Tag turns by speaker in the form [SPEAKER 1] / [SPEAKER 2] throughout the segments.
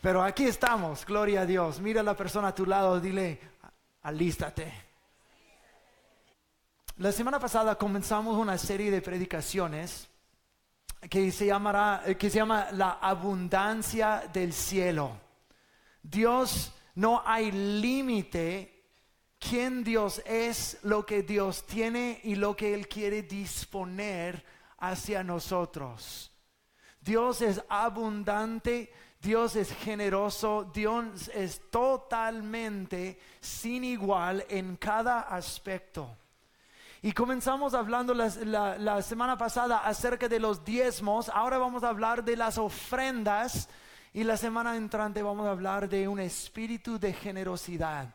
[SPEAKER 1] Pero aquí estamos, gloria a Dios. Mira a la persona a tu lado, dile, alístate. La semana pasada comenzamos una serie de predicaciones que se, llamará, que se llama la abundancia del cielo. Dios, no hay límite quién Dios es, lo que Dios tiene y lo que Él quiere disponer hacia nosotros. Dios es abundante, Dios es generoso, Dios es totalmente sin igual en cada aspecto. Y comenzamos hablando la, semana pasada acerca de los diezmos, ahora vamos a hablar de las ofrendas y la semana entrante vamos a hablar de un espíritu de generosidad.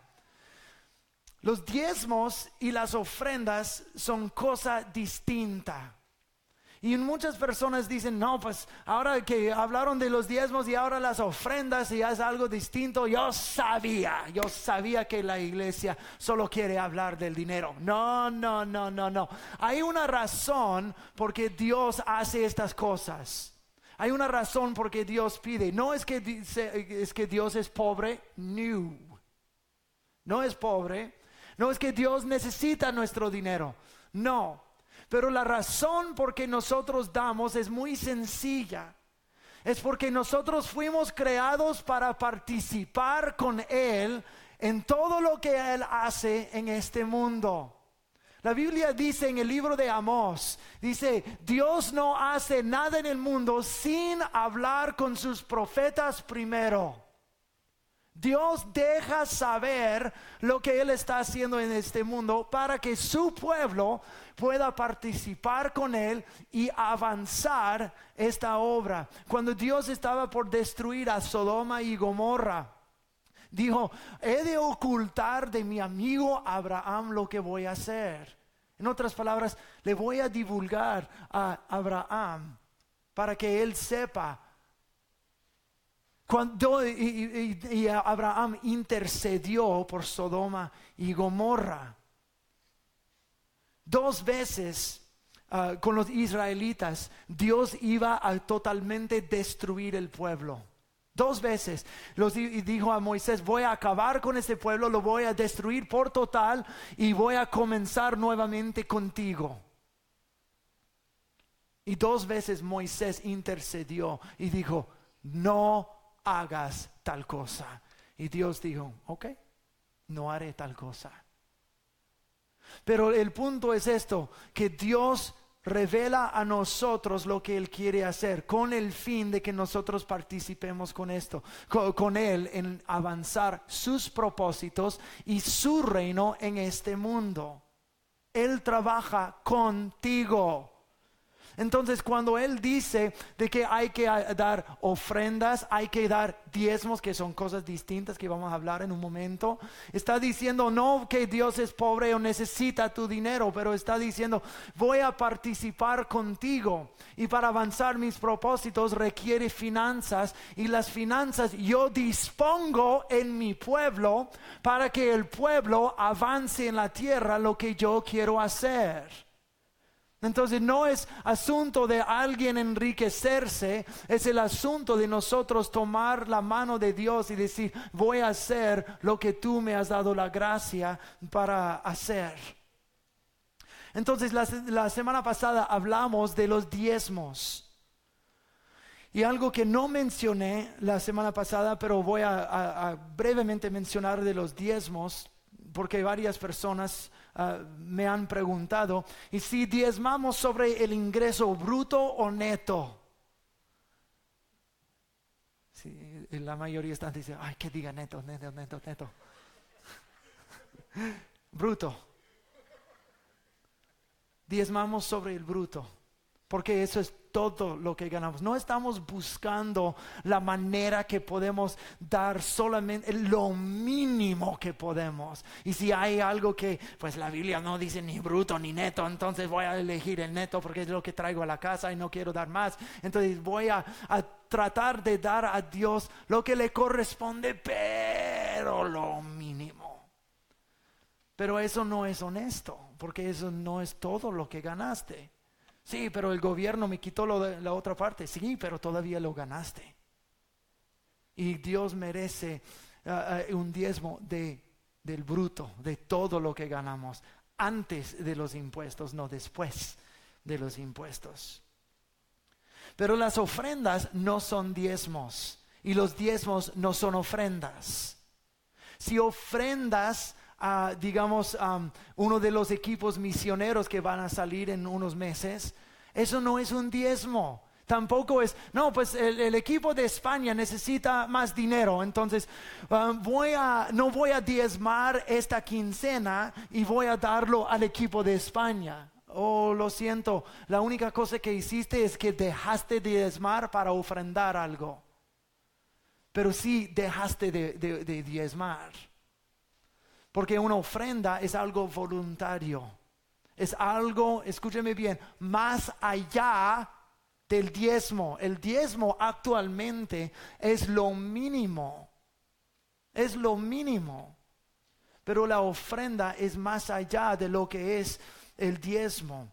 [SPEAKER 1] Los diezmos y las ofrendas son cosa distinta. Y muchas personas dicen, no, pues ahora que hablaron de los diezmos y ahora las ofrendas y es algo distinto, yo sabía, yo sabía que la iglesia solo quiere hablar del dinero. No, no, no, no, no. Hay una razón por qué Dios hace estas cosas. Hay una razón por qué Dios pide. No es que, es que Dios es pobre, no. No es pobre no es que Dios necesita nuestro dinero, no. Pero la razón por que nosotros damos es muy sencilla. Es porque nosotros fuimos creados para participar con Él en todo lo que Él hace en este mundo. La Biblia dice en el libro de Amós, dice, Dios no hace nada en el mundo sin hablar con sus profetas primero. Dios deja saber lo que Él está haciendo en este mundo para que su pueblo pueda participar con Él y avanzar esta obra. Cuando Dios estaba por destruir a Sodoma y Gomorra, dijo, he de ocultar de mi amigo Abraham lo que voy a hacer. En otras palabras, le voy a divulgar a Abraham para que él sepa cuando y, Abraham intercedió por Sodoma y Gomorra. Dos veces ah, con los israelitas Dios iba a totalmente destruir el pueblo. Dos veces los dijo a Moisés, voy a acabar con este pueblo, lo voy a destruir por total y voy a comenzar nuevamente contigo. Y dos veces Moisés intercedió y dijo, no hagas tal cosa. Y Dios dijo, ok, no haré tal cosa. Pero el punto es esto, que Dios revela a nosotros lo que Él quiere hacer con el fin de que nosotros participemos con esto, con, con, Él en avanzar sus propósitos y su reino en este mundo. Él trabaja contigo. Entonces cuando Él dice de que hay que dar ofrendas, hay que dar diezmos, que son cosas distintas que vamos a hablar en un momento, está diciendo no que Dios es pobre o necesita tu dinero, pero está diciendo voy a participar contigo y para avanzar mis propósitos requiere finanzas y las finanzas yo dispongo en mi pueblo para que el pueblo avance en la tierra lo que yo quiero hacer. Entonces no es asunto de alguien enriquecerse, es el asunto de nosotros tomar la mano de Dios y decir, voy a hacer lo que tú me has dado la gracia para hacer. Entonces la, semana pasada hablamos de los diezmos. Y algo que no mencioné la semana pasada, pero voy a brevemente mencionar de los diezmos, porque varias personas Ah, me han preguntado, ¿y si diezmamos sobre el ingreso bruto o neto? La mayoría están diciendo, ay, que diga neto, neto, neto, neto. bruto. Diezmamos sobre el bruto, porque eso es todo lo que ganamos. No estamos buscando la manera que podemos dar solamente lo mínimo que podemos. Y si hay algo que, pues la Biblia no dice ni bruto ni neto, entonces voy a elegir el neto porque es lo que traigo a la casa y no quiero dar más. Entonces voy a, tratar de dar a Dios lo que le corresponde, pero lo mínimo. Pero eso no es honesto, porque eso no es todo lo que ganaste. Sí, pero el gobierno me quitó la otra parte. Sí, pero todavía lo ganaste. Y Dios merece ah, ah, un diezmo de, del bruto, de todo lo que ganamos, antes de los impuestos, no después de los impuestos. Pero las ofrendas no son diezmos y los diezmos no son ofrendas. Si ofrendas digamos, uno de los equipos misioneros que van a salir en unos meses, eso no es un diezmo. Tampoco es, no, pues el, equipo de España necesita más dinero, entonces voy a, no voy a diezmar esta quincena y voy a darlo al equipo de España. Oh, lo siento, la única cosa que hiciste es que dejaste de diezmar para ofrendar algo. Pero sí dejaste de, de diezmar. Porque una ofrenda es algo voluntario. Es algo, escúcheme bien, más allá del diezmo. El diezmo actualmente es lo mínimo. Es lo mínimo. Pero la ofrenda es más allá de lo que es el diezmo.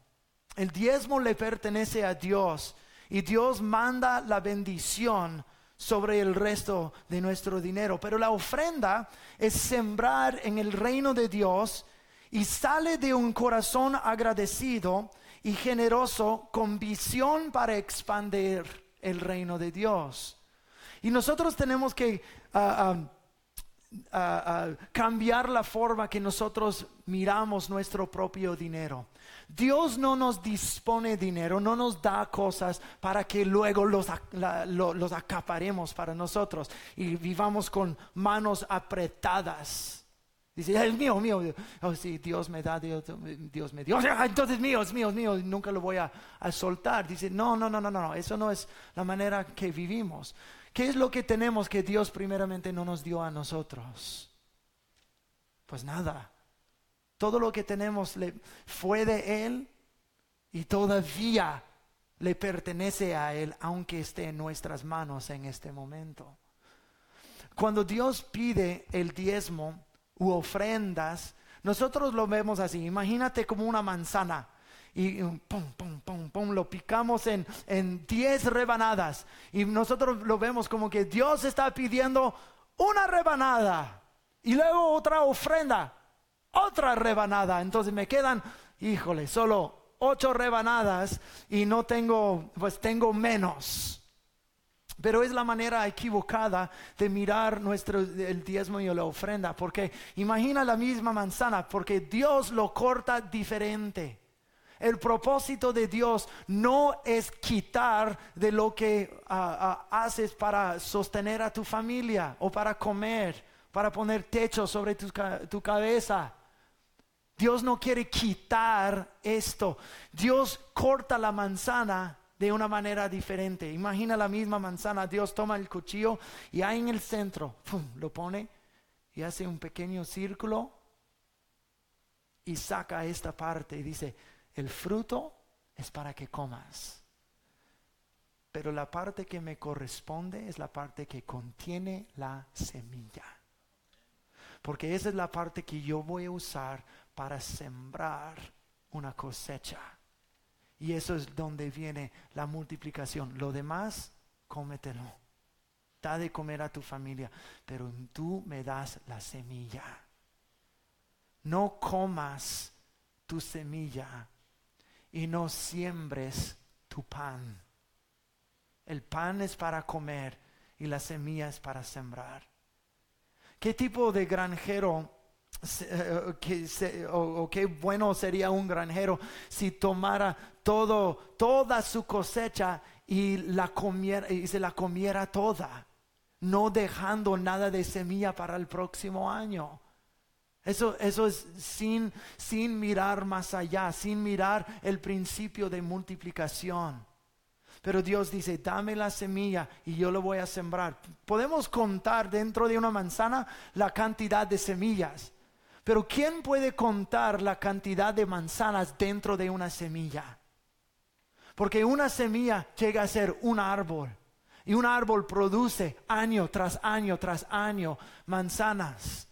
[SPEAKER 1] El diezmo le pertenece a Dios y Dios manda la bendición sobre el resto de nuestro dinero. Pero la ofrenda es sembrar en el reino de Dios y sale de un corazón agradecido y generoso con visión para expandir el reino de Dios. Y nosotros tenemos que ah, ah, cambiar la forma que nosotros miramos nuestro propio dinero. Dios no nos dispone dinero, no nos da cosas para que luego los, los acaparemos para nosotros y vivamos con manos apretadas. Dice, es mío, mío. Oh, sí, Dios me da, Dios, me dio. entonces mío, es mío, es mío. Nunca lo voy a, soltar. Dice, no, no, no, no, no. Eso no es la manera que vivimos. ¿Qué es lo que tenemos que Dios primeramente no nos dio a nosotros? Pues nada. Todo lo que tenemos fue de Él y todavía le pertenece a Él, aunque esté en nuestras manos en este momento. Cuando Dios pide el diezmo, u ofrendas, nosotros lo vemos así. Imagínate como una manzana y pum, pum, pum, pum, lo picamos en, en diez rebanadas y nosotros lo vemos como que Dios está pidiendo una rebanada y luego otra ofrenda, otra rebanada. Entonces me quedan, híjole, solo ocho rebanadas y no tengo, pues tengo menos. Pero es la manera equivocada de mirar nuestro, el diezmo y la ofrenda, porque imagina la misma manzana, porque Dios lo corta diferente. El propósito de Dios no es quitar de lo que ah, ah, haces para sostener a tu familia o para comer, para poner techo sobre tu cabeza. Dios no quiere quitar esto. Dios corta la manzana de una manera diferente. Imagina la misma manzana, Dios toma el cuchillo y ahí en el centro, lo pone y hace un pequeño círculo y saca esta parte y dice, el fruto es para que comas. Pero la parte que me corresponde es la parte que contiene la semilla. Porque esa es la parte que yo voy a usar para sembrar una cosecha. Y eso es donde viene la multiplicación. Lo demás, cómetelo. Da de comer a tu familia, pero tú me das la semilla. No comas tu semilla y no siembres tu pan. El pan es para comer y la semilla es para sembrar. ¿Qué tipo de granjero eh, que o, qué bueno sería un granjero si tomara todo, toda su cosecha y, la comiera, y se la comiera toda, no dejando nada de semilla para el próximo año. Eso, eso es sin, sin mirar más allá, sin mirar el principio de multiplicación. Pero Dios dice, dame la semilla y yo lo voy a sembrar. Podemos contar dentro de una manzana la cantidad de semillas. Pero ¿quién puede contar la cantidad de manzanas dentro de una semilla? Porque una semilla llega a ser un árbol. Y un árbol produce año tras año tras año manzanas.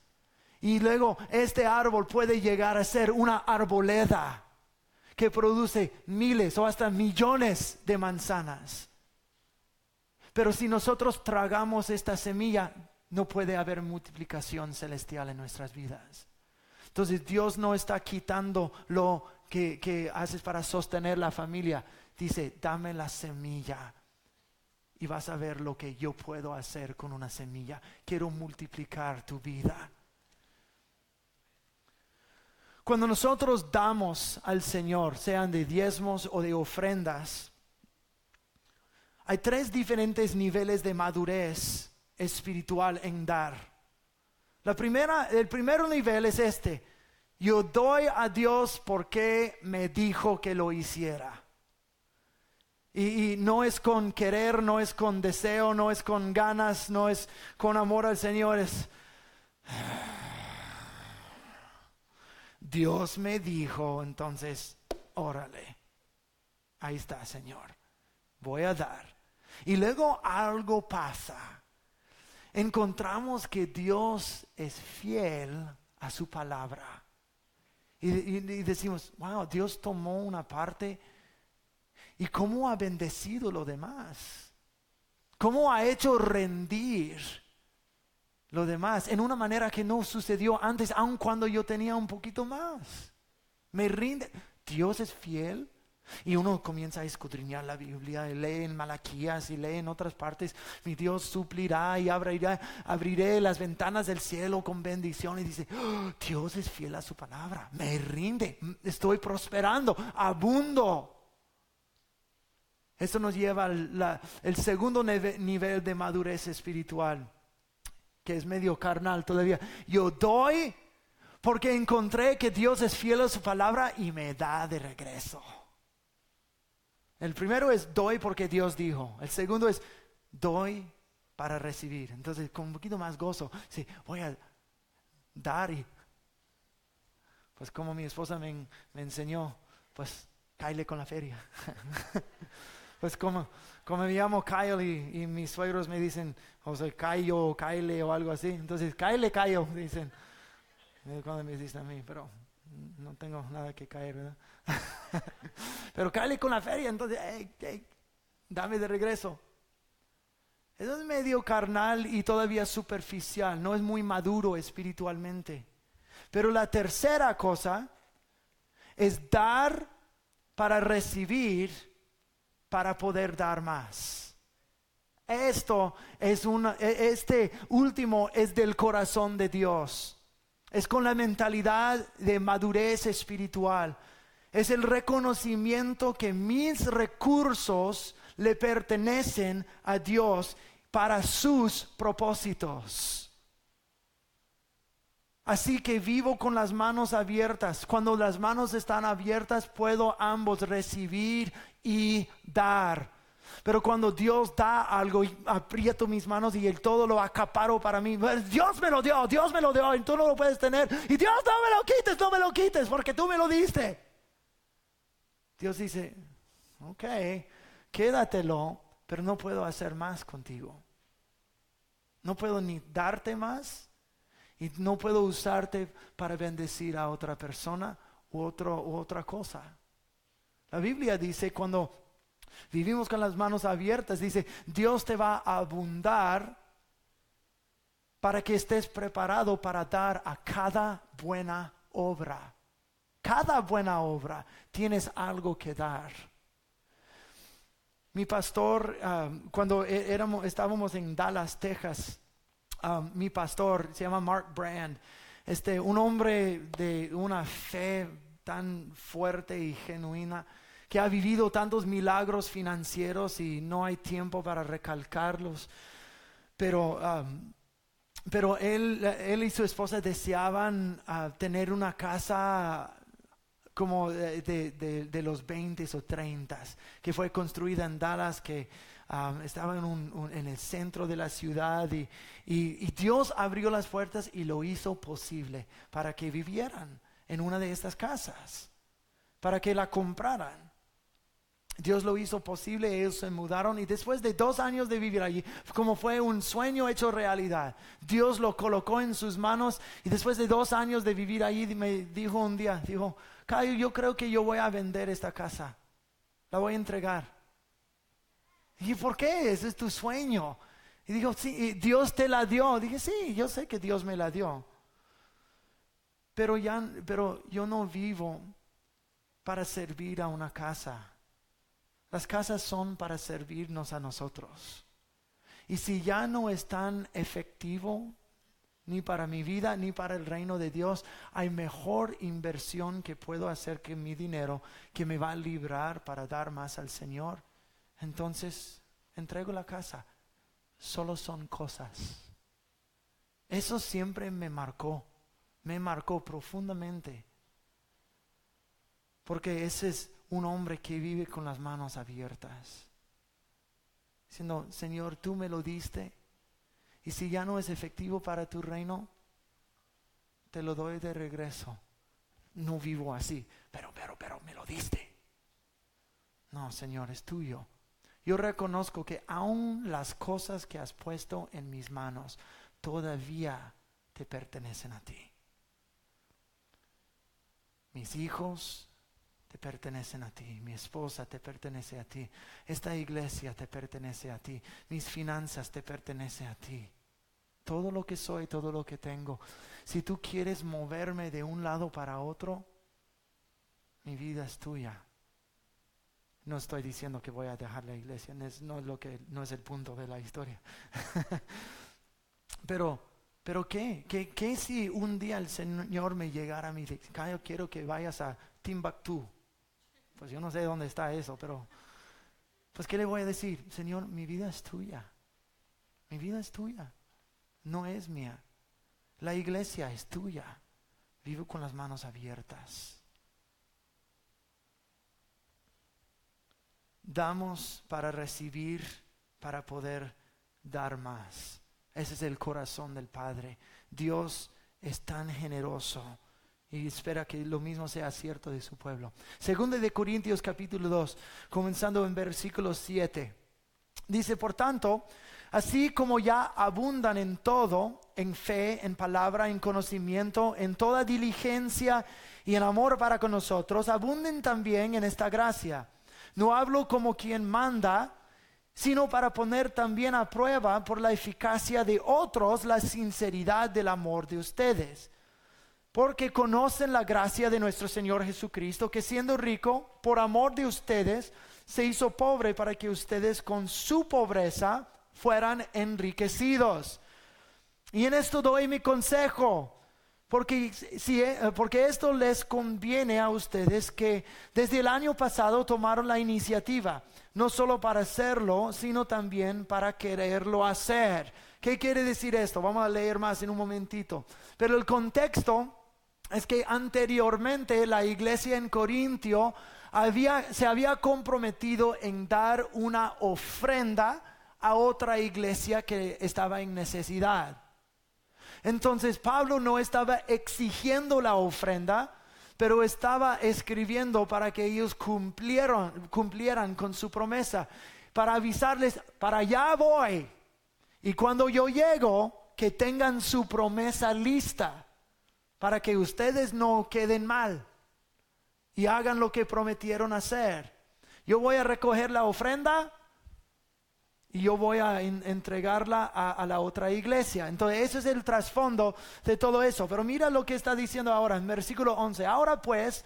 [SPEAKER 1] Y luego este árbol puede llegar a ser una arboleda que produce miles o hasta millones de manzanas. Pero si nosotros tragamos esta semilla, no puede haber multiplicación celestial en nuestras vidas. Entonces Dios no está quitando lo que, que haces para sostener la familia. Dice, dame la semilla y vas a ver lo que yo puedo hacer con una semilla. Quiero multiplicar tu vida. Cuando nosotros damos al Señor, sean de diezmos o de ofrendas, hay tres diferentes niveles de madurez espiritual en dar. La primera, el primer nivel es este. Yo doy a Dios porque me dijo que lo hiciera. Y, no es con querer, no es con deseo, no es con ganas, no es con amor al Señor, es... Dios me dijo, entonces, órale. Ahí está, Señor. Voy a dar. Y luego algo pasa. Encontramos que Dios es fiel a su palabra. Y, decimos, wow, Dios tomó una parte y cómo ha bendecido lo demás. Cómo ha hecho rendir lo demás en una manera que no sucedió antes, aun cuando yo tenía un poquito más. Me rinde. Dios es fiel. Y uno comienza a escudriñar la Biblia, y lee en Malaquías y lee en otras partes, mi Dios suplirá y abrirá, abriré las ventanas del cielo con bendición. Y dice, oh, Dios es fiel a su palabra, me rinde, estoy prosperando, abundo. Esto nos lleva al el segundo nivel de madurez espiritual, es medio carnal todavía. Yo doy porque encontré que Dios es fiel a su palabra y me da de regreso. El primero es doy porque Dios dijo. El segundo es doy para recibir. Entonces, con un poquito más gozo, sí, voy a dar y, pues como mi esposa me, me enseñó, pues caile con la feria. pues como, como me llamo Kyle y, mis suegros me dicen, o sea, Cayo o Kyle o algo así. Entonces, Kyle, Cayo, dicen. Cuando me dicen a mí, pero no tengo nada que caer, ¿verdad? pero Kyle con la feria, entonces, dame de regreso. Eso es medio carnal y todavía superficial, no es muy maduro espiritualmente. Pero la tercera cosa es dar para recibir para poder dar más. Esto es una, e, este último es del corazón de Dios. Es con la mentalidad de madurez espiritual. Es el reconocimiento que mis recursos le pertenecen a Dios para sus propósitos. Así que vivo con las manos abiertas. Cuando las manos están abiertas puedo ambos recibir y dar. Pero cuando Dios da algo aprieto mis manos y el todo lo acaparo para mí, pues, Dios me lo dio, Dios me lo dio y tú no lo puedes tener. Y Dios no me lo quites, no me lo quites porque tú me lo diste. Dios dice, ok, quédatelo, pero no puedo hacer más contigo. No puedo ni darte más y no puedo usarte para bendecir a otra persona u, otro, u otra cosa. La Biblia dice cuando vivimos con las manos abiertas, dice, Dios te va a abundar para que estés preparado para dar a cada buena obra. Cada buena obra tienes algo que dar. Mi pastor, ah, cuando e-, éramos, estábamos en Dallas, Texas, Um, mi pastor, se llama Mark Brand, este, un hombre de una fe tan fuerte y genuina, que ha vivido tantos milagros financieros y no hay tiempo para recalcarlos. Pero, um, pero él, él, y su esposa deseaban uh, tener una casa como de, de, los 20 o 30, que fue construida en Dallas, que estaba en, el centro de la ciudad y, Dios abrió las puertas y lo hizo posible para que vivieran en una de estas casas, para que la compraran. Dios lo hizo posible, ellos se mudaron y después de dos años de vivir allí, como fue un sueño hecho realidad, Dios lo colocó en sus manos y después de dos años de vivir allí me dijo un día, dijo, yo creo que yo voy a vender esta casa, la voy a entregar. Y ¿por qué? Ese es tu sueño. Y digo, sí, Dios te la dio. Dije, sí, yo sé que Dios me la dio. Pero, ya, pero yo no vivo para servir a una casa. Las casas son para servirnos a nosotros. Y si ya no es tan efectivo ni para mi vida ni para el reino de Dios, hay mejor inversión que puedo hacer que mi dinero que me va a librar para dar más al Señor. Entonces, entrego la casa. Solo son cosas. Eso siempre me marcó, me marcó profundamente. Porque ese es un hombre que vive con las manos abiertas. Diciendo, Señor, tú me lo diste. Y si ya no es efectivo para tu reino, te lo doy de regreso. No vivo así, pero, pero, pero, me lo diste. No, Señor, es tuyo. Yo reconozco que aún las cosas que has puesto en mis manos todavía te pertenecen a ti. Mis hijos te pertenecen a ti, mi esposa te pertenece a ti, esta iglesia te pertenece a ti, mis finanzas te pertenecen a ti. Todo lo que soy, todo lo que tengo. Si tú quieres moverme de un lado para otro, mi vida es tuya. No estoy diciendo que voy a dejar la iglesia, no es, lo que, no es el punto de la historia. pero, pero ¿qué? ¿qué? si un día el Señor me llegara a mí y dice, quiero que vayas a Timbuktu? Pues yo no sé dónde está eso, pero pues ¿qué le voy a decir? Señor, mi vida es tuya. Mi vida es tuya. No es mía. La iglesia es tuya. Vivo con las manos abiertas. damos para recibir, para poder dar más. Ese es el corazón del Padre. Dios es tan generoso y espera que lo mismo sea cierto de su pueblo. Segundo de Corintios capítulo 2, comenzando en versículo 7. Dice, por tanto, así como ya abundan en todo, en fe, en palabra, en conocimiento, en toda diligencia y en amor para con nosotros, abunden también en esta gracia. No hablo como quien manda, sino para poner también a prueba por la eficacia de otros la sinceridad del amor de ustedes. Porque conocen la gracia de nuestro Señor Jesucristo, que siendo rico, por amor de ustedes, se hizo pobre para que ustedes con su pobreza fueran enriquecidos. Y en esto doy mi consejo porque, si, eh, porque esto les conviene a ustedes que desde el año pasado tomaron la iniciativa, no solo para hacerlo, sino también para quererlo hacer. ¿Qué quiere decir esto? Vamos a leer más en un momentito. Pero el contexto es que anteriormente la iglesia en Corintio había, se había comprometido en dar una ofrenda a otra iglesia que estaba en necesidad. Entonces Pablo no estaba exigiendo la ofrenda, pero estaba escribiendo para que ellos cumplieran, cumplieran con su promesa, para avisarles, para allá voy. Y cuando yo llego, que tengan su promesa lista, para que ustedes no queden mal y hagan lo que prometieron hacer. Yo voy a recoger la ofrenda, y yo voy a entregarla a, la otra iglesia. Entonces, ese es el trasfondo de todo eso. Pero mira lo que está diciendo ahora en versículo 11. Ahora pues,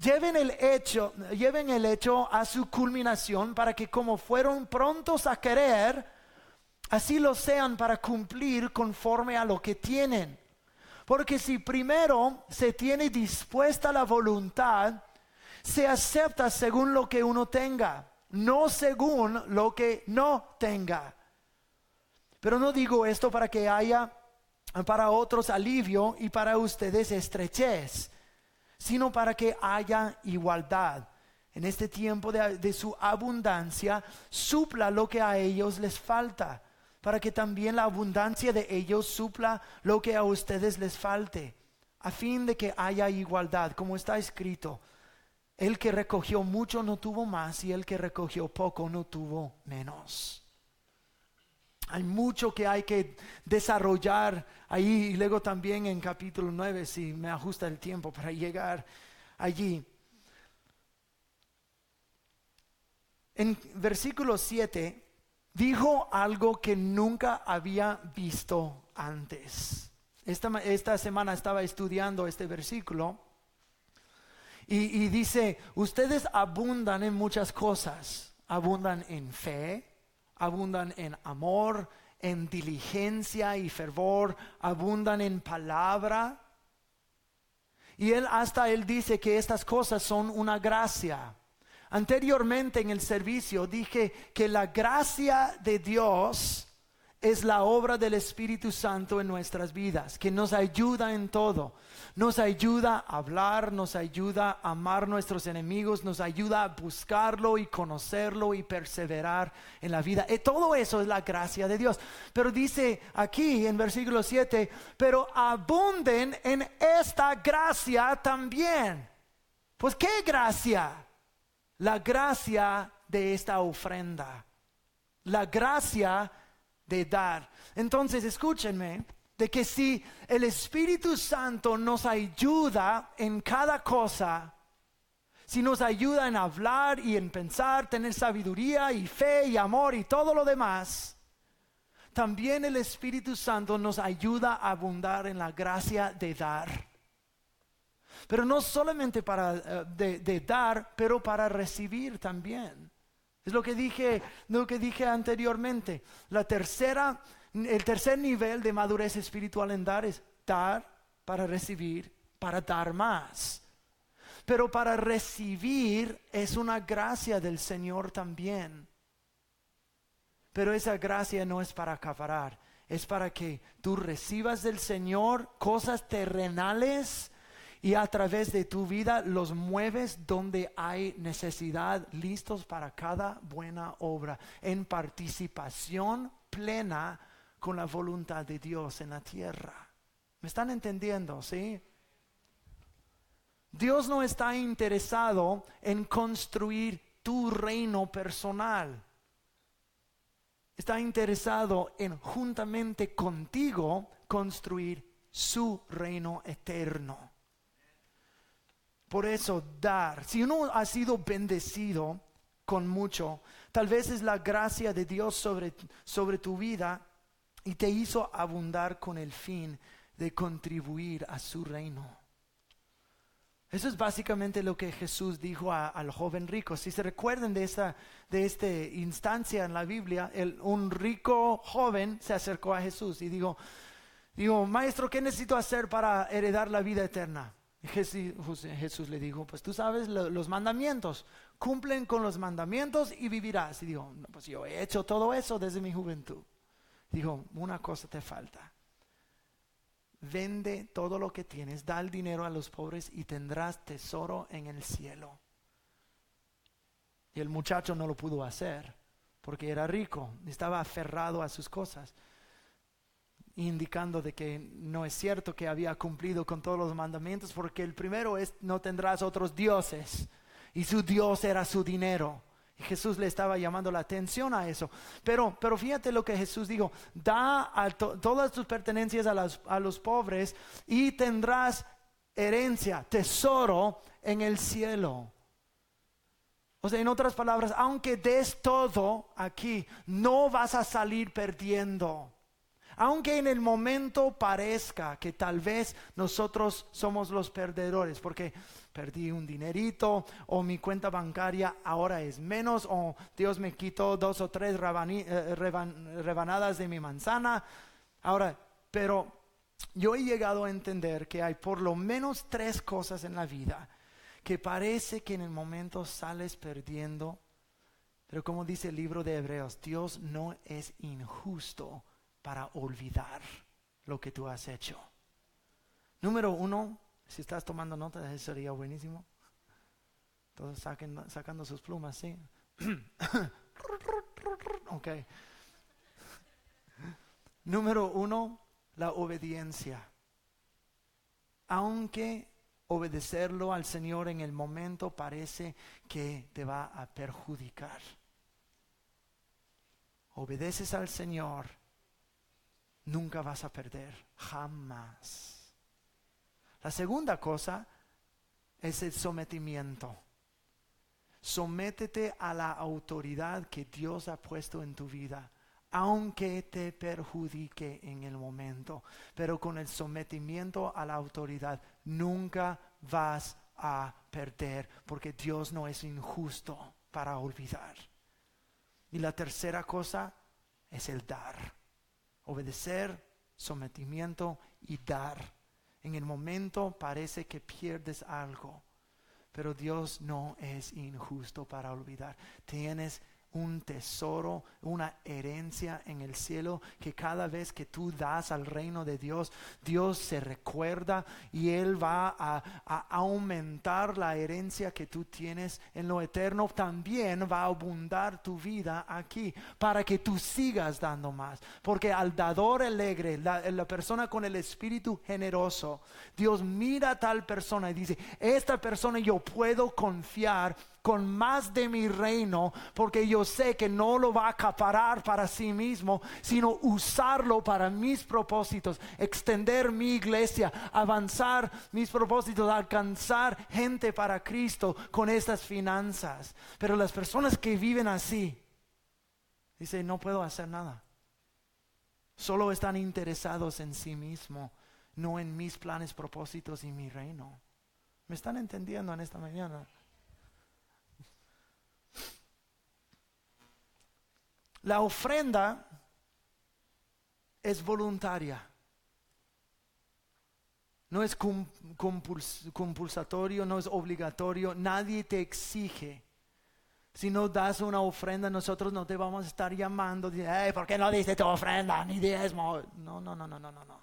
[SPEAKER 1] lleven el hecho, lleven el hecho a su culminación para que como fueron prontos a querer, así lo sean para cumplir conforme a lo que tienen. Porque si primero se tiene dispuesta la voluntad, se acepta según lo que uno tenga no según lo que no tenga. Pero no digo esto para que haya para otros alivio y para ustedes estrechez, sino para que haya igualdad. En este tiempo de, de su abundancia, supla lo que a ellos les falta, para que también la abundancia de ellos supla lo que a ustedes les falte, a fin de que haya igualdad, como está escrito el que recogió mucho no tuvo más y el que recogió poco no tuvo menos. Hay mucho que hay que desarrollar ahí y luego también en capítulo 9, si me ajusta el tiempo para llegar allí. En versículo 7 dijo algo que nunca había visto antes. Esta, esta semana estaba estudiando este versículo y, y dice, ustedes abundan en muchas cosas, abundan en fe, abundan en amor, en diligencia y fervor, abundan en palabra. Y él hasta él dice que estas cosas son una gracia. Anteriormente en el servicio dije que la gracia de Dios es la obra del Espíritu Santo en nuestras vidas, que nos ayuda en todo. Nos ayuda a hablar, nos ayuda a amar nuestros enemigos, nos ayuda a buscarlo y conocerlo y perseverar en la vida. Y eh, todo eso es la gracia de Dios. Pero dice aquí en versículo 7, pero abunden en esta gracia también. Pues ¿qué gracia? La gracia de esta ofrenda. La gracia de dar. Entonces, escúchenme, de que si el Espíritu Santo nos ayuda en cada cosa, si nos ayuda en hablar y en pensar, tener sabiduría y fe y amor y todo lo demás, también el Espíritu Santo nos ayuda a abundar en la gracia de dar. Pero no solamente para eh, de dar, pero para recibir también. Es lo que dije, lo que dije anteriormente. La tercera, el tercer nivel de madurez espiritual en dar es dar para recibir, para dar más. Pero para recibir es una gracia del Señor también. Pero esa gracia no es para acaparar, es para que tú recibas del Señor cosas terrenales y a través de tu vida los mueves donde hay necesidad, listos para cada buena obra, en participación plena con la voluntad de Dios en la tierra. ¿Me están entendiendo? ¿Sí? Dios no está interesado en construir tu reino personal. Está interesado en juntamente contigo construir su reino eterno. Por eso dar, si uno ha sido bendecido con mucho, tal vez es la gracia de Dios sobre, sobre tu vida y te hizo abundar con el fin de contribuir a su reino. Eso es básicamente lo que Jesús dijo al joven rico. Si se recuerdan de esta, de esta instancia en la Biblia, un rico joven se acercó a Jesús y dijo, digo, maestro, ¿qué necesito hacer para heredar la vida eterna? Jesús, le dijo, pues tú sabes los mandamientos, cumplen con los mandamientos y vivirás. Y dijo, pues yo he hecho todo eso desde mi juventud. Dijo, una cosa te falta. Vende todo lo que tienes, da el dinero a los pobres y tendrás tesoro en el cielo. Y el muchacho no lo pudo hacer porque era rico, estaba aferrado a sus cosas indicando de que no es cierto que había cumplido con todos los mandamientos, porque el primero es no tendrás otros dioses, y su Dios era su dinero. Y Jesús le estaba llamando la atención a eso. Pero, pero fíjate lo que Jesús dijo, da todas tus pertenencias a, a los pobres y tendrás herencia, tesoro en el cielo. O sea, en otras palabras, aunque des todo aquí, no vas a salir perdiendo. Aunque en el momento parezca que tal vez nosotros somos los perdedores, porque perdí un dinerito o mi cuenta bancaria ahora es menos o Dios me quitó dos o tres eh, rebanadas de mi manzana. Ahora, pero yo he llegado a entender que hay por lo menos tres cosas en la vida que parece que en el momento sales perdiendo, pero como dice el libro de Hebreos, Dios no es injusto para olvidar lo que tú has hecho. Número uno, si estás tomando nota, sería buenísimo. Todos saquen, sacando sus plumas, ¿sí? ok. Número uno, la obediencia. Aunque obedecerlo al Señor en el momento parece que te va a perjudicar. Obedeces al Señor nunca vas a perder, jamás. La segunda cosa es el sometimiento. Sométete a la autoridad que Dios ha puesto en tu vida aunque te perjudique en el momento. Pero con el sometimiento a la autoridad nunca vas a perder, porque Dios no es injusto para olvidar. Y la tercera cosa es el dar. Obedecer, sometimiento y dar. En el momento parece que pierdes algo, pero Dios no es injusto para olvidar. Tienes un tesoro, una herencia en el cielo que cada vez que tú das al reino de Dios, Dios se recuerda y Él va a, aumentar la herencia que tú tienes en lo eterno. También va a abundar tu vida aquí para que tú sigas dando más. Porque al dador alegre, la, persona con el espíritu generoso, Dios mira a tal persona y dice, esta persona yo puedo confiar con más de mi reino, porque yo sé que no lo va a acaparar para sí mismo, sino usarlo para mis propósitos, extender mi iglesia, avanzar mis propósitos, alcanzar gente para Cristo con estas finanzas. Pero las personas que viven así, dicen, no puedo hacer nada. Solo están interesados en sí mismo, no en mis planes, propósitos y mi reino. ¿Me están entendiendo en esta mañana? La ofrenda es voluntaria. No es compulsatorio, no es obligatorio, nadie te exige. Si no das una ofrenda, nosotros no te vamos a estar llamando, hey, ¿por qué no diste tu ofrenda? Ni diezmo. No, no, no, no, no, no.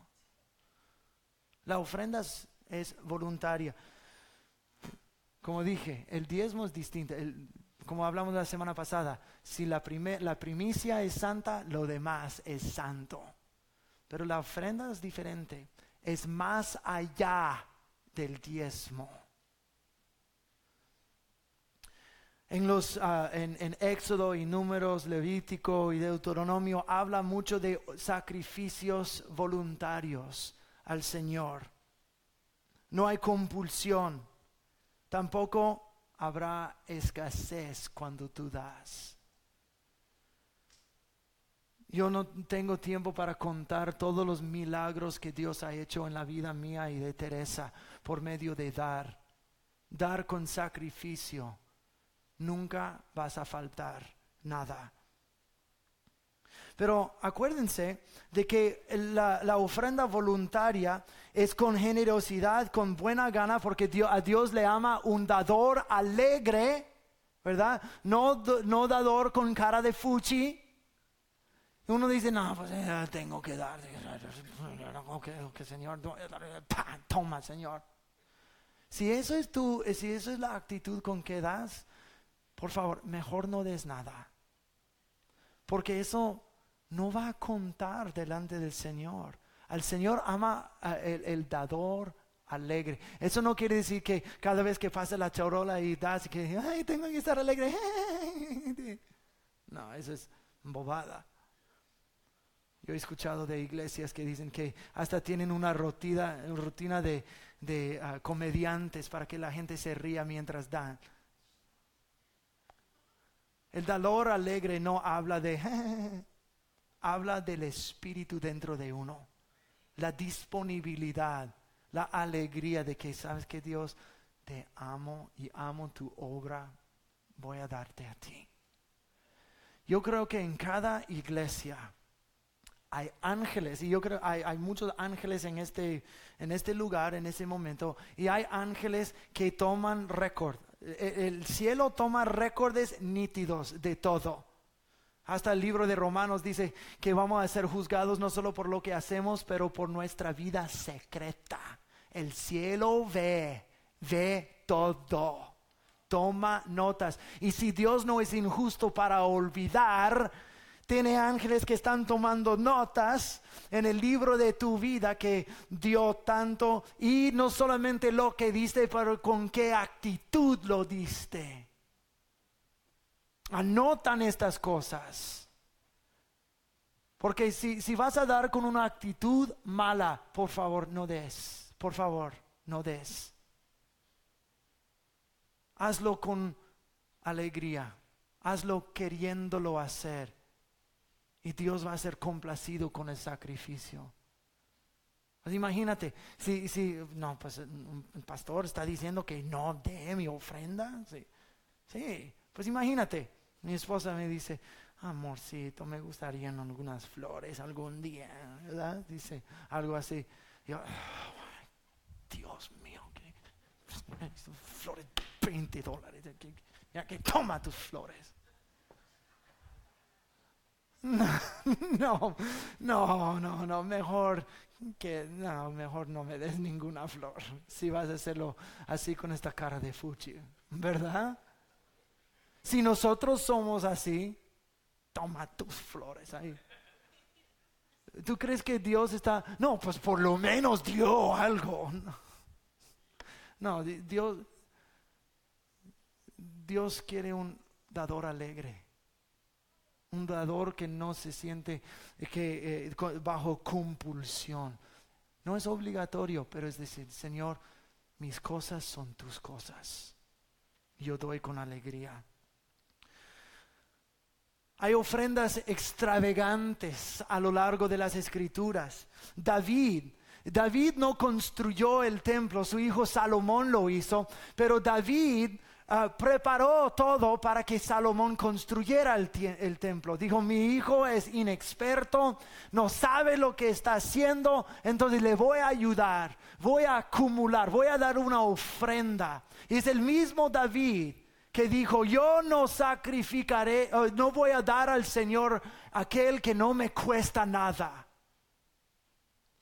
[SPEAKER 1] La ofrenda es, voluntaria. Como dije, el diezmo es distinto. El, como hablamos la semana pasada, si la, la primicia es santa, lo demás es santo. Pero la ofrenda es diferente, es más allá del diezmo. En, los, ah, en, en, Éxodo y Números, Levítico y Deuteronomio habla mucho de sacrificios voluntarios al Señor. No hay compulsión, tampoco habrá escasez cuando tú das. Yo no tengo tiempo para contar todos los milagros que Dios ha hecho en la vida mía y de Teresa por medio de dar. Dar con sacrificio. Nunca vas a faltar nada. Pero acuérdense de que la, ofrenda voluntaria es con generosidad, con buena gana, porque a Dios le ama un dador alegre, ¿verdad? No, no dador con cara de fuchi. Uno dice, no, pues eh, tengo que dar. Ok, Señor, toma, Señor. Si eso es tu, si eso es la actitud con que das, por favor, mejor no des nada. Porque eso no va a contar delante del Señor. Al Señor ama el, dador alegre. Eso no quiere decir que cada vez que pasa la charola y das, que, ay, tengo que estar alegre. No, eso es bobada. Yo he escuchado de iglesias que dicen que hasta tienen una rutina, rutina de, ah, comediantes para que la gente se ría mientras dan. El dador alegre no habla de habla del espíritu dentro de uno, la disponibilidad, la alegría de que sabes que Dios te amo y amo tu obra, voy a darte a ti. Yo creo que en cada iglesia hay ángeles, y yo creo hay, hay muchos ángeles en este, en este lugar, en ese momento, y hay ángeles que toman récord. E, el cielo toma récordes nítidos de todo. Hasta el libro de Romanos dice que vamos a ser juzgados no solo por lo que hacemos, pero por nuestra vida secreta. El cielo ve, ve todo. Toma notas. Y si Dios no es injusto para olvidar, tiene ángeles que están tomando notas en el libro de tu vida que dio tanto y no solamente lo que diste, pero con qué actitud lo diste. Anotan estas cosas. Porque si, si vas a dar con una actitud mala, por favor, no des. Por favor, no des. Hazlo con alegría. Hazlo queriéndolo hacer. Y Dios va a ser complacido con el sacrificio. Pues imagínate, si, si, no, pues un pastor está diciendo que no dé mi ofrenda. Sí, sí, pues imagínate, mi esposa me dice, amorcito, me gustarían algunas flores algún día, ¿verdad? Dice algo así. Yo, Dios mío, que flores 20 dólares, ya que toma tus flores. No, no, no, no, mejor que no, mejor no me des ninguna flor. Si vas a hacerlo así con esta cara de fuchi, ¿verdad? Si nosotros somos así, toma tus flores ahí. ¿Tú crees que Dios está, no, pues por lo menos dio algo? No, Dios, Dios quiere un dador alegre un dador que no se siente que, eh, bajo compulsión. No es obligatorio, pero es decir, Señor, mis cosas son tus cosas. Yo doy con alegría. Hay ofrendas extravagantes a lo largo de las escrituras. David, David no construyó el templo, su hijo Salomón lo hizo, pero David Ah, preparó todo para que Salomón construyera el, el, templo. Dijo, mi hijo es inexperto, no sabe lo que está haciendo, entonces le voy a ayudar, voy a acumular, voy a dar una ofrenda. Y es el mismo David que dijo, yo no sacrificaré, no voy a dar al Señor aquel que no me cuesta nada.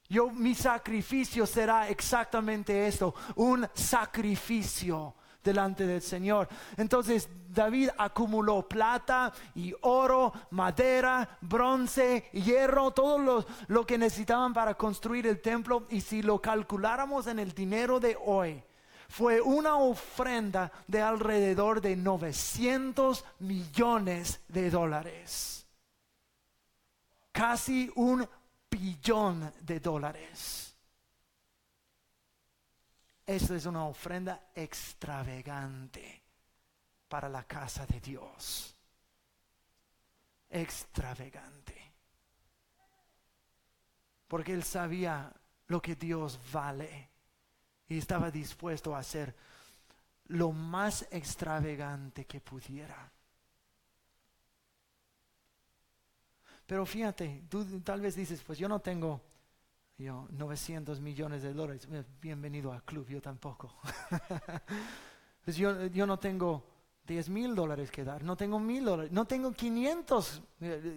[SPEAKER 1] Yo, mi sacrificio será exactamente esto, un sacrificio delante del Señor. Entonces David acumuló plata y oro, madera, bronce, hierro, todo lo, que necesitaban para construir el templo. Y si lo calculáramos en el dinero de hoy, fue una ofrenda de alrededor de 900 millones de dólares. Casi un billón de dólares. Esta es una ofrenda extravagante para la casa de Dios. Extravagante. Porque él sabía lo que Dios vale y estaba dispuesto a hacer lo más extravagante que pudiera. Pero fíjate, tú tal vez dices, pues yo no tengo yo, 900 millones de dólares. Bienvenido al club, yo tampoco. pues yo, yo no tengo 10 mil dólares que dar, no tengo mil dólares, no tengo 500,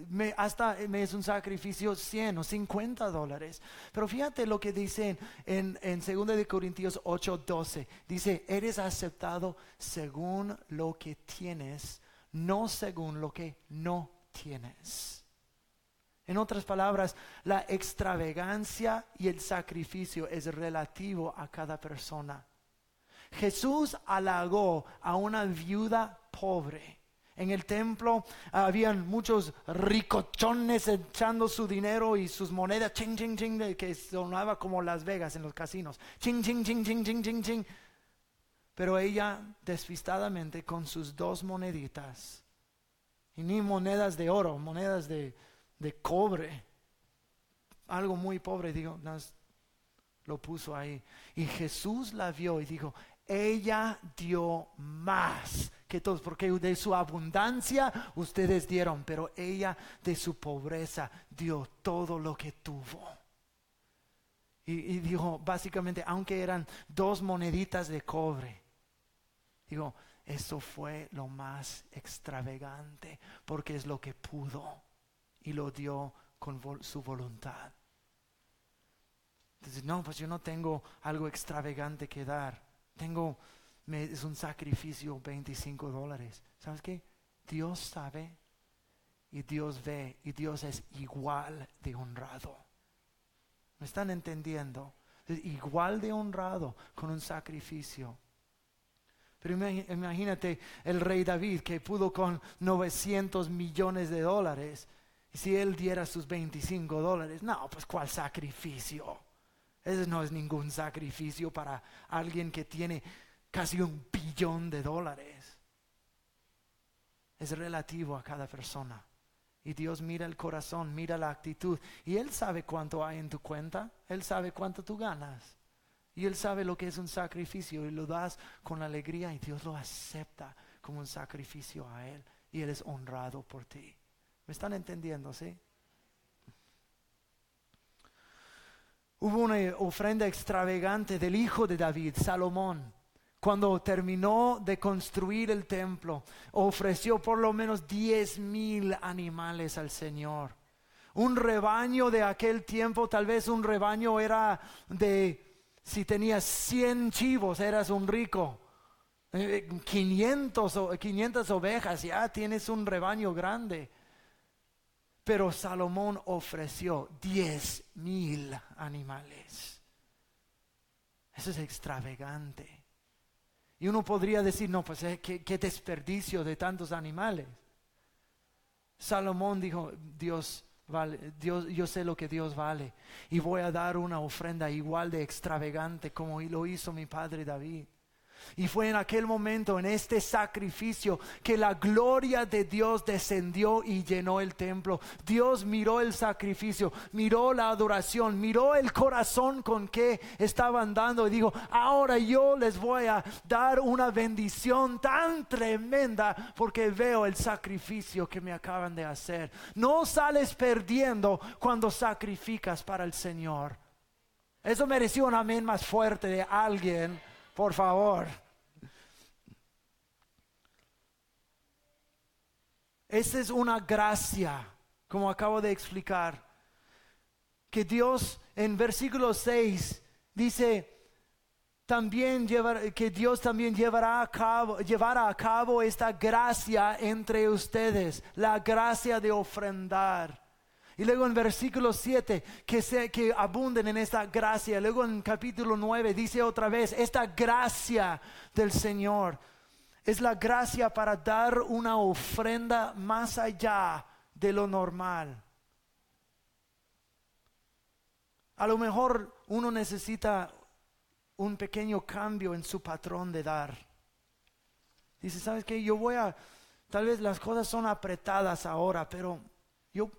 [SPEAKER 1] me, hasta me es un sacrificio 100 o 50 dólares. Pero fíjate lo que dice en, en 2 de Corintios 8, 12. Dice, eres aceptado según lo que tienes, no según lo que no tienes. En otras palabras, la extravagancia y el sacrificio es relativo a cada persona. Jesús halagó a una viuda pobre. En el templo habían muchos ricochones echando su dinero y sus monedas, ching, ching, ching, que sonaba como Las Vegas en los casinos. Ching, ching, ching, ching, ching, ching, ching. Pero ella, despistadamente, con sus dos moneditas, y ni monedas de oro, monedas de, de cobre, algo muy pobre, digo, lo puso ahí. Y Jesús la vio y dijo, ella dio más que todos, porque de su abundancia ustedes dieron, pero ella de su pobreza dio todo lo que tuvo. Y, dijo, básicamente, aunque eran dos moneditas de cobre, digo, eso fue lo más extravagante, porque es lo que pudo y lo dio con su voluntad. Entonces, no, pues yo no tengo algo extravagante que dar. Tengo, es un sacrificio 25 dólares. ¿Sabes qué? Dios sabe y Dios ve y Dios es igual de honrado. ¿Me están entendiendo? igual de honrado con un sacrificio. Pero imagínate el rey David que pudo con 900 millones de dólares y si él diera sus 25 dólares, no, pues ¿cuál sacrificio? Ese no es ningún sacrificio para alguien que tiene casi un billón de dólares. es relativo a cada persona. Y Dios mira el corazón, mira la actitud. Y Él sabe cuánto hay en tu cuenta. Él sabe cuánto tú ganas. Y Él sabe lo que es un sacrificio y lo das con alegría y Dios lo acepta como un sacrificio a Él. Y Él es honrado por ti. ¿Me están entendiendo, sí? Hubo una ofrenda extravagante del hijo de David, Salomón cuando terminó de construir el templo, ofreció por lo menos diez mil animales al Señor. Un rebaño de aquel tiempo, tal vez un rebaño era de, si tenías 100 chivos, eras un rico. 500, eh, 500 ovejas, ya tienes un rebaño grande. Pero Salomón ofreció diez mil animales. Eso es extravagante. Y uno podría decir, no, pues eh, qué, desperdicio de tantos animales. Salomón dijo, Dios, Vale, Dios, yo sé lo que Dios vale y voy a dar una ofrenda igual de extravagante como lo hizo mi padre David. Y fue en aquel momento, en este sacrificio, que la gloria de Dios descendió y llenó el templo. Dios miró el sacrificio, miró la adoración, miró el corazón con que estaban dando y dijo, ahora yo les voy a dar una bendición tan tremenda porque veo el sacrificio que me acaban de hacer. No sales perdiendo cuando sacrificas para el Señor. Eso mereció un amén más fuerte de alguien por favor. Esa es una gracia, como acabo de explicar, que Dios en versículo 6 dice, también que Dios también llevará a cabo, llevará a cabo esta gracia entre ustedes, la gracia de ofrendar. Y luego en versículo 7, que, se, que abunden en esta gracia. Luego en capítulo 9 dice otra vez, esta gracia del Señor es la gracia para dar una ofrenda más allá de lo normal. A lo mejor uno necesita un pequeño cambio en su patrón de dar. Dice, ¿sabes qué? Yo voy a, tal vez las cosas son apretadas ahora, pero yo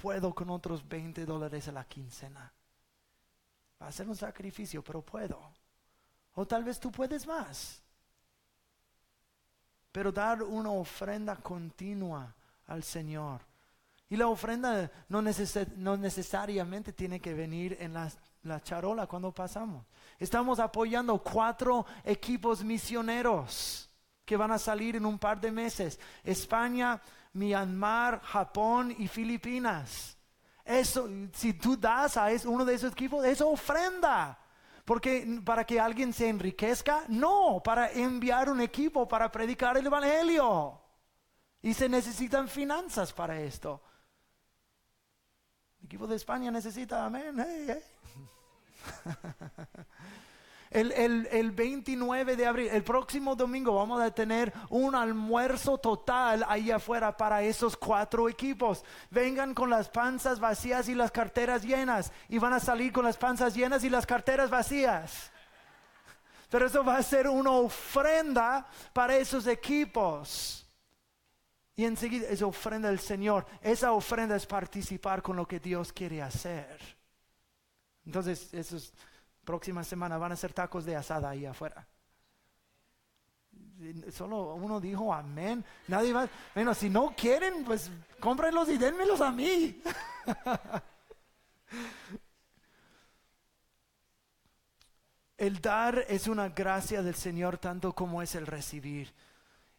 [SPEAKER 1] puedo con otros 20 dólares a la quincena. Va a ser un sacrificio, pero puedo. O tal vez tú puedes más. Pero dar una ofrenda continua al Señor. Y la ofrenda no, necesariamente tiene que venir en la charola cuando pasamos. Estamos apoyando cuatro equipos misioneros que van a salir en un par de meses. España, Myanmar, Japón y Filipinas. Eso, si tú das a uno de esos equipos, es ofrenda. Porque para que alguien se enriquezca, no, para enviar un equipo para predicar el evangelio. Y se necesitan finanzas para esto. El equipo de España necesita, amén. El, 29 de abril, el próximo domingo, vamos a tener un almuerzo total ahí afuera para esos cuatro equipos. Vengan con las panzas vacías y las carteras llenas. Y van a salir con las panzas llenas y las carteras vacías. Pero eso va a ser una ofrenda para esos equipos. Y enseguida esa ofrenda del Señor. Esa ofrenda es participar con lo que Dios quiere hacer. Entonces, eso es próxima semana van a ser tacos de asada ahí afuera. Solo uno dijo amén. Nadie va. Bueno, si no quieren, pues cómprenlos y denmelos a mí. el dar es una gracia del Señor tanto como es el recibir.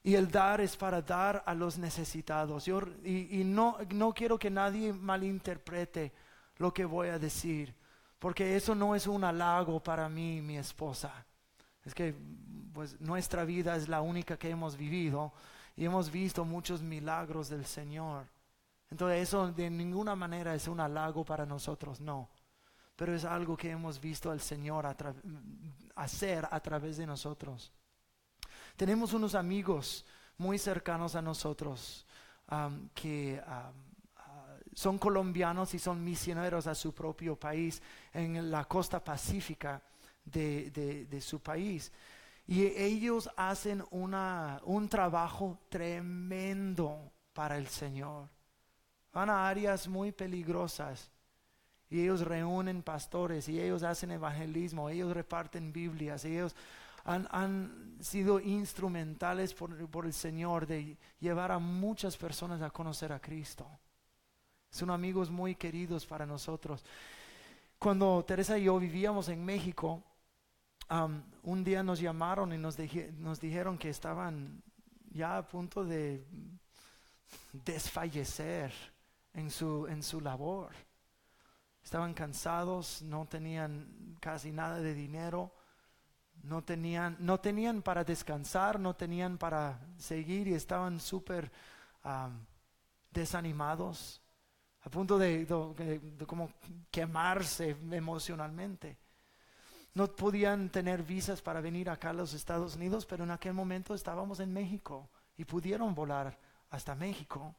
[SPEAKER 1] Y el dar es para dar a los necesitados. Yo, y, y no, no quiero que nadie malinterprete lo que voy a decir porque eso no es un halago para mí mi esposa. Es que pues nuestra vida es la única que hemos vivido y hemos visto muchos milagros del Señor. Entonces eso de ninguna manera es un halago para nosotros, no. Pero es algo que hemos visto al Señor hacer a través de nosotros. Tenemos unos amigos muy cercanos a nosotros que son colombianos y son misioneros a su propio país en la costa pacífica de, su país. Y ellos hacen una, un trabajo tremendo para el Señor. Van a áreas muy peligrosas y ellos reúnen pastores y ellos hacen evangelismo, ellos reparten Biblias, ellos han, sido instrumentales por, el Señor de llevar a muchas personas a conocer a Cristo. Son amigos muy queridos para nosotros. Cuando Teresa y yo vivíamos en México, un día nos llamaron y nos, nos dijeron que estaban ya a punto de desfallecer en su, en su labor. Estaban cansados, no tenían casi nada de dinero, no tenían, no tenían para descansar, no tenían para seguir y estaban súper desanimados, a punto de, como quemarse emocionalmente. No podían tener visas para venir acá a los Estados Unidos, pero en aquel momento estábamos en México y pudieron volar hasta México.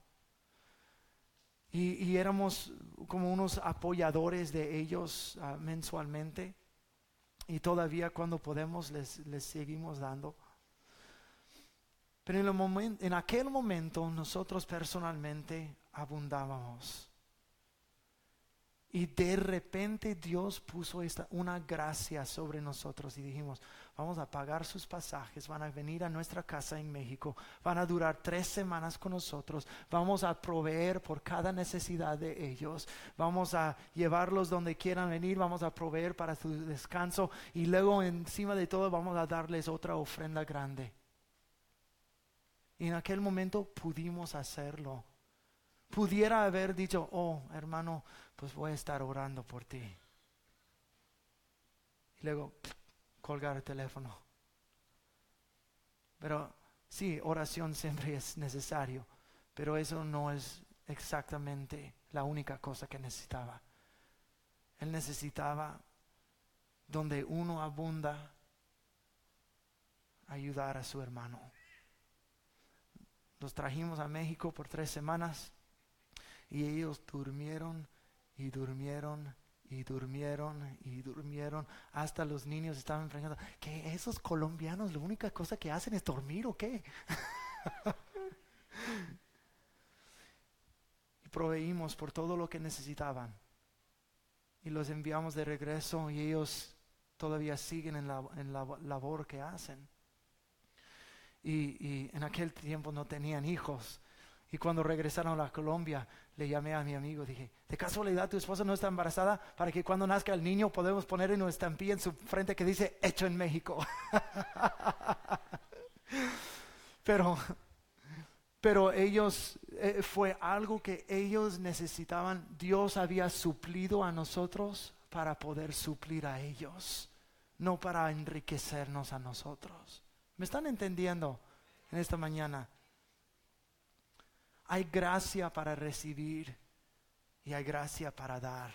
[SPEAKER 1] Y, éramos como unos apoyadores de ellos ah, mensualmente. Y todavía cuando podemos les, les seguimos dando. Pero en, el momento, en aquel momento nosotros personalmente abundábamos. Y de repente Dios puso esta, una gracia sobre nosotros y dijimos, vamos a pagar sus pasajes, van a venir a nuestra casa en México, van a durar tres semanas con nosotros, vamos a proveer por cada necesidad de ellos, vamos a llevarlos donde quieran venir, vamos a proveer para su descanso y luego encima de todo vamos a darles otra ofrenda grande. Y en aquel momento pudimos hacerlo. Pudiera haber dicho, oh hermano, pues voy a estar orando por ti. Y luego colgar el teléfono. Pero sí, oración siempre es necesario, pero eso no es exactamente la única cosa que necesitaba. Él necesitaba donde uno abunda ayudar a su hermano. Los trajimos a México por tres semanas y ellos durmieron y durmieron y durmieron y durmieron. Hasta los niños estaban preguntando, ¿que esos colombianos la única cosa que hacen es dormir o qué? y proveímos por todo lo que necesitaban. Y los enviamos de regreso y ellos todavía siguen en la, en la labor que hacen. Y, y en aquel tiempo no tenían hijos. Y cuando regresaron a Colombia, le llamé a mi amigo, dije, ¿de casualidad tu esposa no está embarazada? Para que cuando nazca el niño podemos poner una estampilla en su frente que dice, hecho en México. pero, pero ellos, eh, fue algo que ellos necesitaban. Dios había suplido a nosotros para poder suplir a ellos, no para enriquecernos a nosotros. ¿Me están entendiendo en esta mañana? Hay gracia para recibir y hay gracia para dar.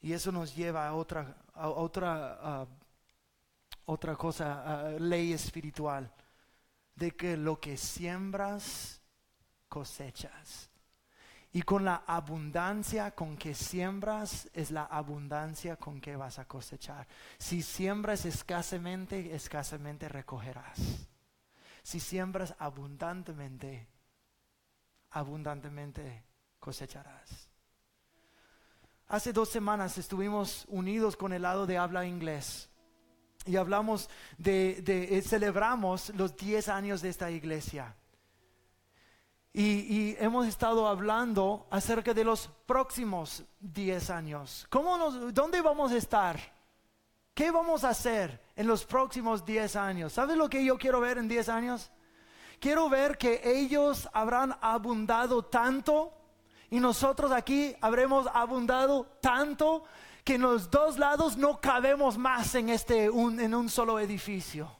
[SPEAKER 1] Y eso nos lleva a otra, otra, otra cosa, ley espiritual, de que lo que siembras, cosechas. Y con la abundancia con que siembras es la abundancia con que vas a cosechar. Si siembras escasamente, escasamente recogerás. Si siembras abundantemente, abundantemente cosecharás. Hace dos semanas estuvimos unidos con el lado de habla inglés y hablamos de, eh, celebramos los 10 años de esta iglesia. Y, hemos estado hablando acerca de los próximos 10 años. ¿Cómo nos, ¿Dónde vamos a estar? ¿Qué vamos a hacer en los próximos 10 años? ¿Sabes lo que yo quiero ver en 10 años? Quiero ver que ellos habrán abundado tanto y nosotros aquí habremos abundado tanto que en los dos lados no cabemos más en, este, en un solo edificio.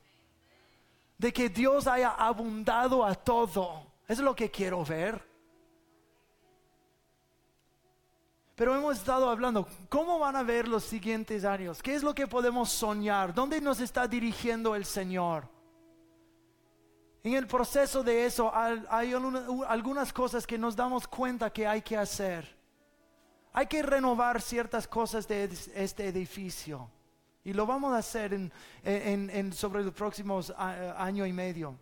[SPEAKER 1] De que Dios haya abundado a todo. es lo que quiero ver. Pero hemos estado hablando, ¿cómo van a ver los siguientes años? ¿Qué es lo que podemos soñar? ¿Dónde nos está dirigiendo el Señor? En el proceso de eso hay algunas cosas que nos damos cuenta que hay que hacer. Hay que renovar ciertas cosas de este edificio. Y lo vamos a hacer sobre los próximos año y medio.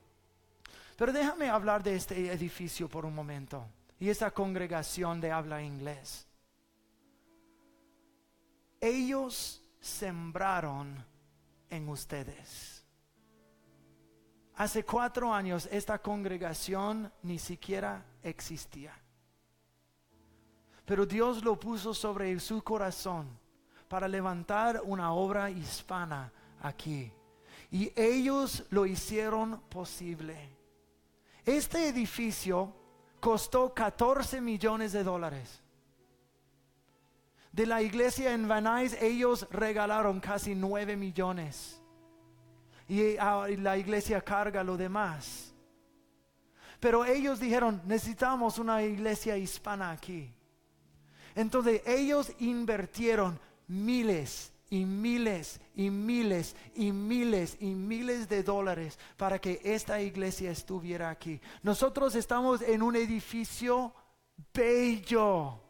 [SPEAKER 1] Pero déjame hablar de este edificio por un momento y esta congregación de habla inglés. Ellos sembraron en ustedes. Hace cuatro años esta congregación ni siquiera existía. Pero Dios lo puso sobre su corazón para levantar una obra hispana aquí. Y ellos lo hicieron posible. Este edificio costó 14 millones de dólares. De la iglesia en Van Nuys ellos regalaron casi 9 millones. Ah, y la iglesia carga lo demás. Pero ellos dijeron, necesitamos una iglesia hispana aquí. Entonces ellos invirtieron miles y miles y miles y miles y miles de dólares para que esta iglesia estuviera aquí. Nosotros estamos en un edificio bello,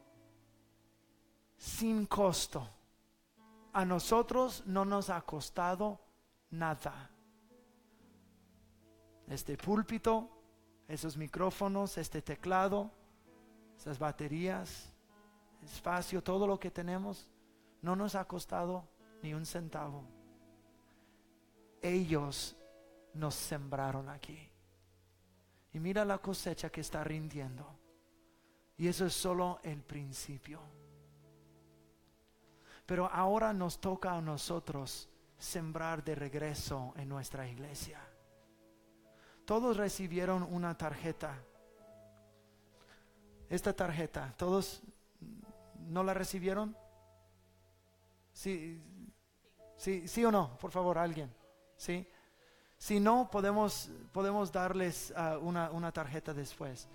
[SPEAKER 1] sin costo. A nosotros no nos ha costado nada. Este púlpito, esos micrófonos, este teclado, esas baterías, espacio, todo lo que tenemos, no nos ha costado ni un centavo. Ellos nos sembraron aquí. Y mira la cosecha que está rindiendo. Y eso es solo el principio. Pero ahora nos toca a nosotros sembrar de regreso en nuestra iglesia. Todos recibieron una tarjeta. Esta tarjeta, ¿todos no la recibieron? Sí, sí, sí o no, por favor, alguien. Sí. Si no, podemos, podemos darles ah, una, una tarjeta después.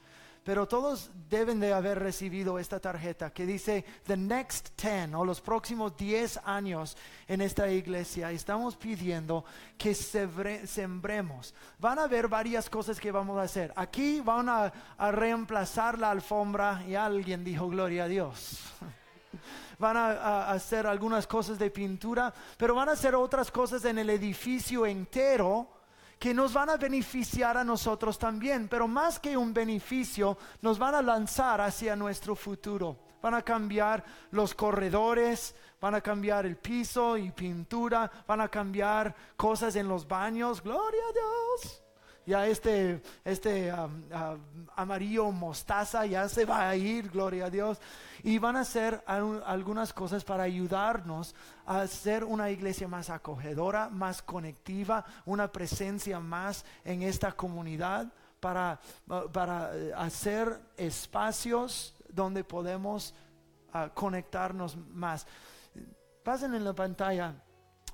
[SPEAKER 1] Pero todos deben de haber recibido esta tarjeta que dice The Next 10 o los próximos 10 años en esta iglesia. Estamos pidiendo que sembremos. Van a haber varias cosas que vamos a hacer. Aquí van a, a reemplazar la alfombra y alguien dijo gloria a Dios. van a, hacer algunas cosas de pintura, pero van a hacer otras cosas en el edificio entero que nos van a beneficiar a nosotros también, pero más que un beneficio, nos van a lanzar hacia nuestro futuro. Van a cambiar los corredores, van a cambiar el piso y pintura, van a cambiar cosas en los baños. Gloria a Dios ya este, este amarillo mostaza ya se va a ir, gloria a Dios. Y van a hacer algunas cosas para ayudarnos a ser una iglesia más acogedora, más conectiva, una presencia más en esta comunidad, para, para eh, hacer espacios donde podemos ah, conectarnos más. Pasen en la pantalla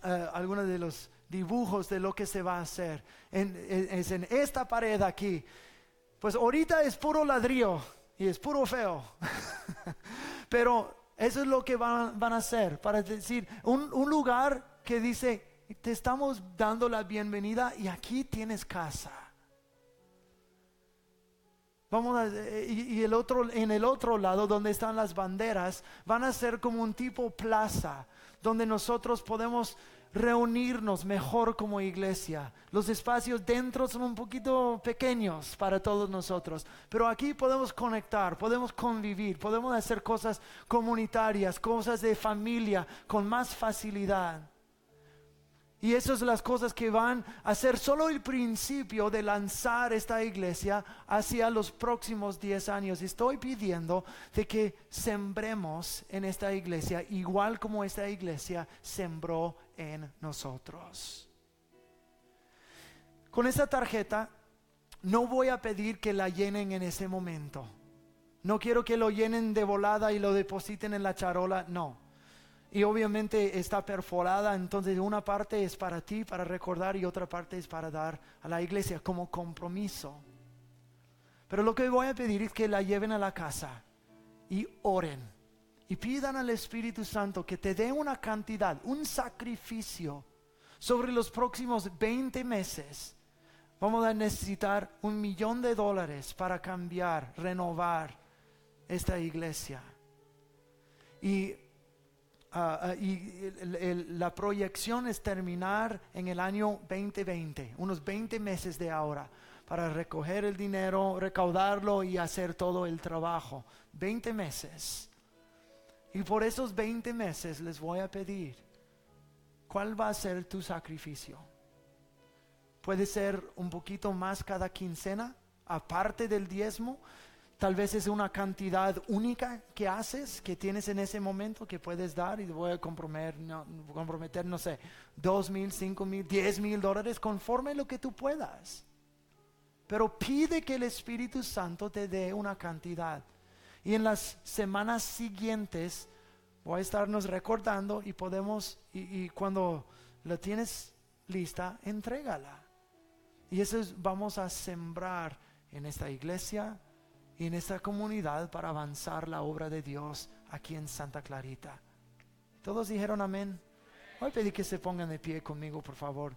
[SPEAKER 1] uh, algunos de los dibujos de lo que se va a hacer. es en esta pared aquí. Pues ahorita es puro ladrillo y es puro feo. Pero eso es lo que van, a hacer. Para decir, un, lugar que dice, te estamos dando la bienvenida y aquí tienes casa. Vamos a, y, el otro, en el otro lado donde están las banderas, van a ser como un tipo plaza, donde nosotros podemos reunirnos mejor como iglesia. Los espacios dentro son un poquito pequeños para todos nosotros, pero aquí podemos conectar, podemos convivir, podemos hacer cosas comunitarias, cosas de familia con más facilidad. Y esas son las cosas que van a ser solo el principio de lanzar esta iglesia hacia los próximos 10 años. Estoy pidiendo de que sembremos en esta iglesia igual como esta iglesia sembró en nosotros. Con esta tarjeta no voy a pedir que la llenen en ese momento. No quiero que lo llenen de volada y lo depositen en la charola, no y obviamente está perforada, entonces una parte es para ti, para recordar, y otra parte es para dar a la iglesia como compromiso. Pero lo que voy a pedir es que la lleven a la casa y oren y pidan al Espíritu Santo que te dé una cantidad, un sacrificio sobre los próximos 20 meses. Vamos a necesitar un millón de dólares para cambiar, renovar esta iglesia. Y el- la proyección es terminar en el año 2020, unos 20 meses de ahora, para recoger el dinero, recaudarlo y hacer todo el trabajo. 20 meses. Y por esos 20 meses les voy a pedir, ¿cuál va a ser tu sacrificio? Puede ser un poquito más cada quincena, aparte del diezmo. Tal vez es una cantidad única que haces, que tienes en ese momento, que puedes dar y voy a comprometer, no, comprometer, no sé, dos mil, cinco mil, diez mil dólares, conforme lo que tú puedas. Pero pide que el Espíritu Santo te dé una cantidad. Y en las semanas siguientes voy a estarnos recordando y podemos, y, cuando la tienes lista, entrégala. Y eso es- vamos a sembrar en esta iglesia y en esta comunidad para avanzar la obra de Dios aquí en Santa Clarita. Todos dijeron amén. Voy a pedir que se pongan de pie conmigo, por favor.